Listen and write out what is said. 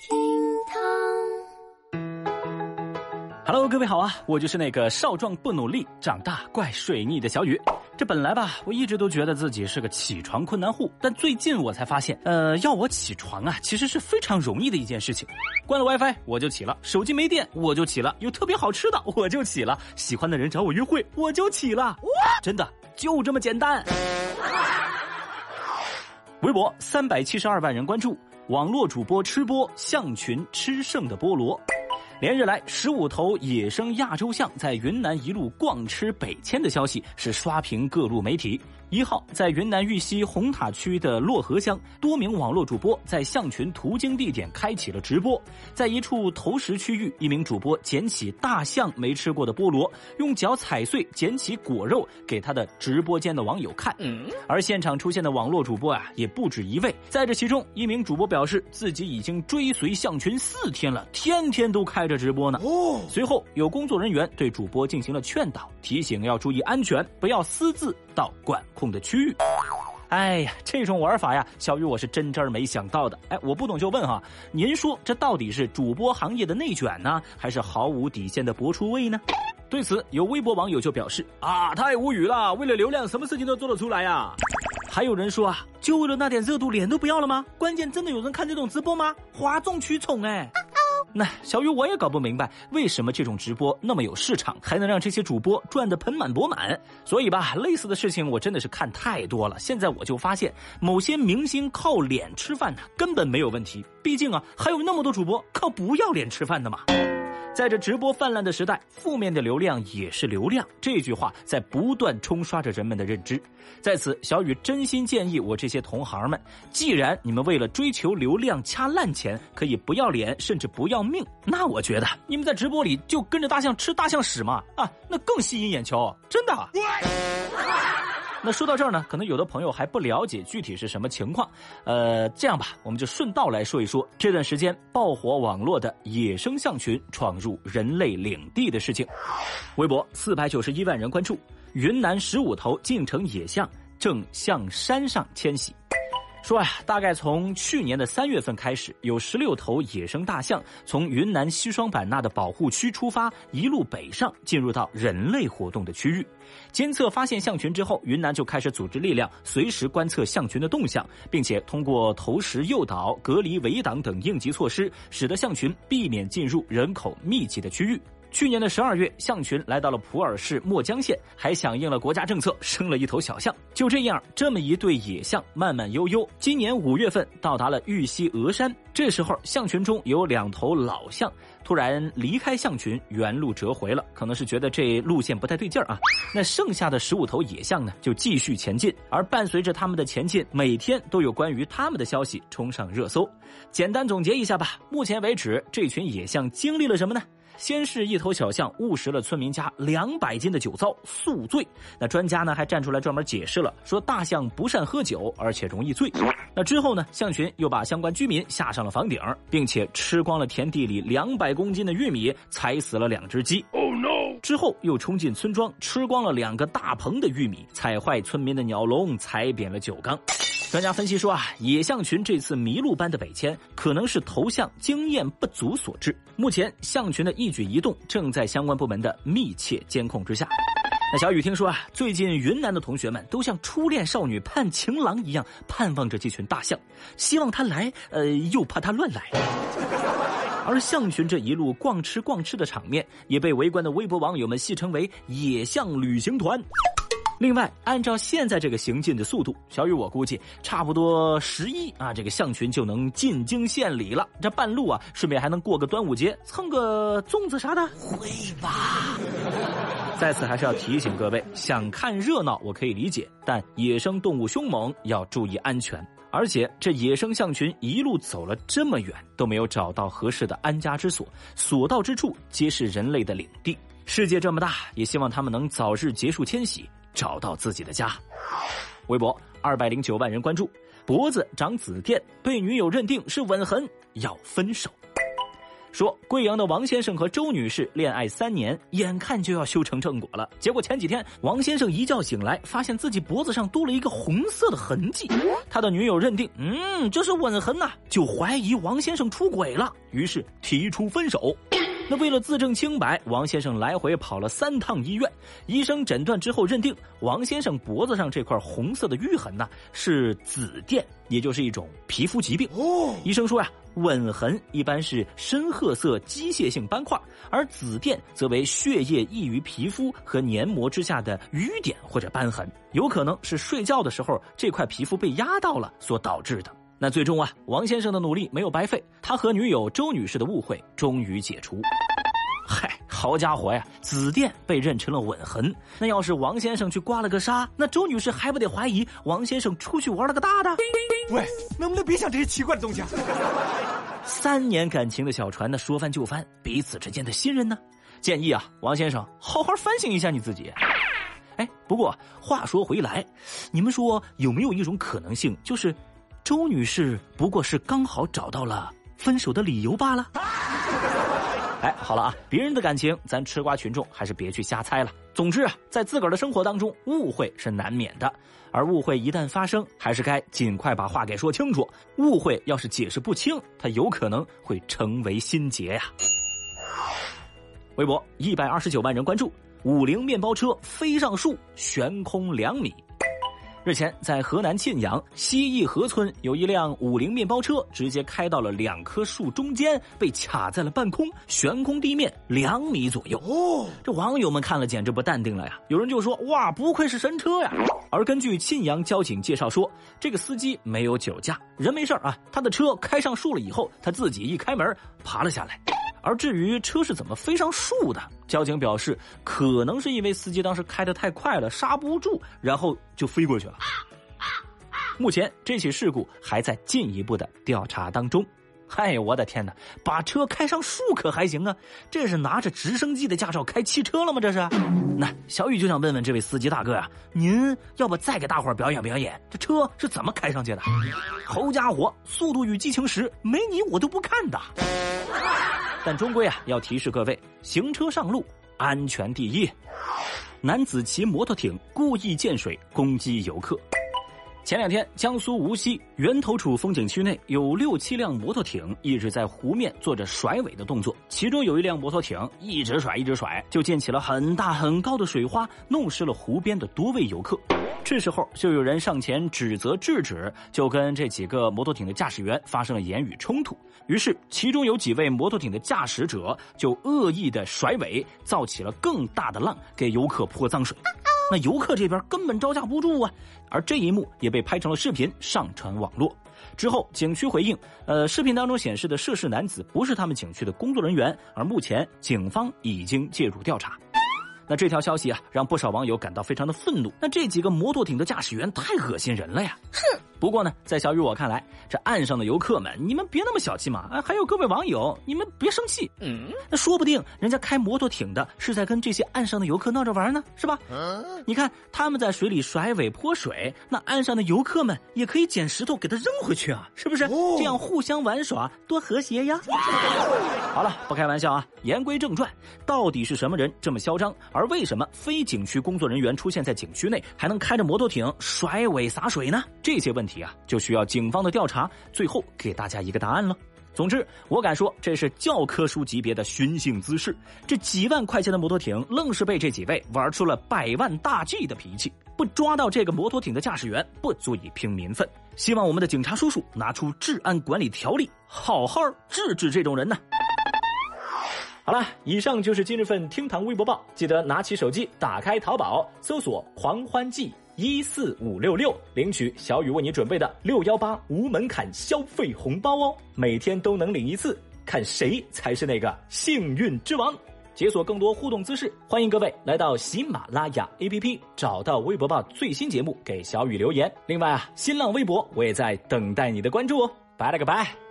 厅堂。Hello，各位好啊，我就是那个少壮不努力，长大怪水逆的小雨。这本来吧，我一直都觉得自己是个起床困难户，但最近我才发现，呃，要我起床啊，其实是非常容易的一件事情。关了 WiFi 我就起了，手机没电我就起了，有特别好吃的我就起了，喜欢的人找我约会我就起了，哇真的就这么简单。微博三百七十二万人关注，网络主播吃播象群吃剩的菠萝。连日来，十五头野生亚洲象在云南一路逛吃北迁的消息是刷屏各路媒体。一号，在云南玉溪红塔区的洛河乡，多名网络主播在象群途经地点开启了直播。在一处投食区域，一名主播捡起大象没吃过的菠萝，用脚踩碎，捡起果肉给他的直播间的网友看。而现场出现的网络主播啊，也不止一位。在这其中，一名主播表示自己已经追随象群四天了，天天都开着直播呢。哦。随后，有工作人员对主播进行了劝导，提醒要注意安全，不要私自到管控的区域。哎呀，这种玩法呀，小雨我是真真没想到的。哎，我不懂就问哈，您说这到底是主播行业的内卷呢，还是毫无底线的博出位呢？对此，有微博网友就表示啊，太无语了，为了流量，什么事情都做得出来呀。还有人说啊，就为了那点热度，脸都不要了吗？关键真的有人看这种直播吗？哗众取宠哎。那小雨我也搞不明白，为什么这种直播那么有市场，还能让这些主播赚得盆满钵满？所以吧，类似的事情我真的是看太多了。现在我就发现，某些明星靠脸吃饭呢，根本没有问题。毕竟啊，还有那么多主播靠不要脸吃饭的嘛。在这直播泛滥的时代，负面的流量也是流量。这句话在不断冲刷着人们的认知。在此，小雨真心建议我这些同行们，既然你们为了追求流量掐烂钱，可以不要脸甚至不要命，那我觉得你们在直播里就跟着大象吃大象屎嘛，啊，那更吸引眼球，真的。那说到这儿呢，可能有的朋友还不了解具体是什么情况，呃，这样吧，我们就顺道来说一说这段时间爆火网络的野生象群闯入人类领地的事情。微博四百九十一万人关注，云南十五头进城野象正向山上迁徙。说呀，大概从去年的三月份开始，有十六头野生大象从云南西双版纳的保护区出发，一路北上，进入到人类活动的区域。监测发现象群之后，云南就开始组织力量，随时观测象群的动向，并且通过投食诱导、隔离围挡等应急措施，使得象群避免进入人口密集的区域。去年的十二月，象群来到了普洱市墨江县，还响应了国家政策，生了一头小象。就这样，这么一对野象慢慢悠悠，今年五月份到达了玉溪峨山。这时候，象群中有两头老象突然离开象群，原路折回了，可能是觉得这路线不太对劲儿啊。那剩下的十五头野象呢，就继续前进。而伴随着他们的前进，每天都有关于他们的消息冲上热搜。简单总结一下吧，目前为止，这群野象经历了什么呢？先是一头小象误食了村民家两百斤的酒糟，宿醉。那专家呢还站出来专门解释了，说大象不善喝酒，而且容易醉。那之后呢，象群又把相关居民下上了房顶，并且吃光了田地里两百公斤的玉米，踩死了两只鸡。Oh no！之后又冲进村庄，吃光了两个大棚的玉米，踩坏村民的鸟笼，踩扁了酒缸。专家分析说啊，野象群这次麋鹿般的北迁，可能是头象经验不足所致。目前，象群的一举一动正在相关部门的密切监控之下。那小雨听说啊，最近云南的同学们都像初恋少女盼情郎一样，盼望着这群大象，希望他来，呃，又怕他乱来。而象群这一路逛吃逛吃的场面，也被围观的微博网友们戏称为“野象旅行团”。另外，按照现在这个行进的速度，小雨我估计差不多十一啊，这个象群就能进京献礼了。这半路啊，顺便还能过个端午节，蹭个粽子啥的。会吧？在此还是要提醒各位，想看热闹我可以理解，但野生动物凶猛，要注意安全。而且这野生象群一路走了这么远，都没有找到合适的安家之所，所到之处皆是人类的领地。世界这么大，也希望他们能早日结束迁徙。找到自己的家。微博二百零九万人关注，脖子长紫癜被女友认定是吻痕，要分手。说贵阳的王先生和周女士恋爱三年，眼看就要修成正果了。结果前几天，王先生一觉醒来，发现自己脖子上多了一个红色的痕迹。他的女友认定，嗯，这是吻痕呐，就怀疑王先生出轨了，于是提出分手。那为了自证清白，王先生来回跑了三趟医院。医生诊断之后认定，王先生脖子上这块红色的淤痕呢是紫癜，也就是一种皮肤疾病。哦，医生说呀，吻痕一般是深褐色机械性斑块，而紫癜则为血液溢于皮肤和黏膜之下的瘀点或者斑痕，有可能是睡觉的时候这块皮肤被压到了所导致的。那最终啊，王先生的努力没有白费，他和女友周女士的误会终于解除。嗨，好家伙呀，紫电被认成了吻痕。那要是王先生去刮了个痧，那周女士还不得怀疑王先生出去玩了个大的？喂，能不能别想这些奇怪的东西？啊？三年感情的小船，呢说翻就翻，彼此之间的信任呢？建议啊，王先生好好反省一下你自己。哎，不过话说回来，你们说有没有一种可能性，就是？周女士不过是刚好找到了分手的理由罢了。哎，好了啊，别人的感情，咱吃瓜群众还是别去瞎猜了。总之啊，在自个儿的生活当中，误会是难免的，而误会一旦发生，还是该尽快把话给说清楚。误会要是解释不清，它有可能会成为心结呀。微博一百二十九万人关注，五菱面包车飞上树，悬空两米。日前，在河南沁阳西义河村，有一辆五菱面包车直接开到了两棵树中间，被卡在了半空，悬空地面两米左右。哦，这网友们看了简直不淡定了呀！有人就说：“哇，不愧是神车呀！”而根据沁阳交警介绍说，这个司机没有酒驾，人没事啊。他的车开上树了以后，他自己一开门爬了下来。而至于车是怎么飞上树的，交警表示，可能是因为司机当时开得太快了，刹不住，然后就飞过去了。目前这起事故还在进一步的调查当中。嗨，我的天哪，把车开上树可还行啊？这是拿着直升机的驾照开汽车了吗？这是？那小雨就想问问这位司机大哥呀，您要不再给大伙表演表演，这车是怎么开上去的？好家伙，《速度与激情十》没你我都不看的。但终归啊，要提示各位：行车上路，安全第一。男子骑摩托艇故意溅水攻击游客。前两天，江苏无锡源头处风景区内有六七辆摩托艇一直在湖面做着甩尾的动作，其中有一辆摩托艇一直甩一直甩，就溅起了很大很高的水花，弄湿了湖边的多位游客。这时候就有人上前指责制止，就跟这几个摩托艇的驾驶员发生了言语冲突。于是，其中有几位摩托艇的驾驶者就恶意的甩尾，造起了更大的浪，给游客泼脏水。那游客这边根本招架不住啊，而这一幕也被拍成了视频上传网络。之后，景区回应，呃，视频当中显示的涉事男子不是他们景区的工作人员，而目前警方已经介入调查。那这条消息啊，让不少网友感到非常的愤怒。那这几个摩托艇的驾驶员太恶心人了呀！哼。不过呢，在小雨我看来，这岸上的游客们，你们别那么小气嘛！啊，还有各位网友，你们别生气。嗯，那说不定人家开摩托艇的是在跟这些岸上的游客闹着玩呢，是吧？嗯，你看他们在水里甩尾泼水，那岸上的游客们也可以捡石头给他扔回去啊，是不是？这样互相玩耍，多和谐呀！好了，不开玩笑啊，言归正传，到底是什么人这么嚣张？而为什么非景区工作人员出现在景区内，还能开着摩托艇甩尾洒水呢？这些问题啊，就需要警方的调查，最后给大家一个答案了。总之，我敢说这是教科书级别的寻衅滋事。这几万块钱的摩托艇，愣是被这几位玩出了百万大 G 的脾气。不抓到这个摩托艇的驾驶员，不足以平民愤。希望我们的警察叔叔拿出治安管理条例，好好治治这种人呢。好了，以上就是今日份厅堂微博报。记得拿起手机，打开淘宝，搜索“狂欢季”。一四五六六，领取小雨为你准备的六幺八无门槛消费红包哦！每天都能领一次，看谁才是那个幸运之王！解锁更多互动姿势，欢迎各位来到喜马拉雅 APP，找到微博报最新节目，给小雨留言。另外啊，新浪微博我也在等待你的关注哦！拜了个拜。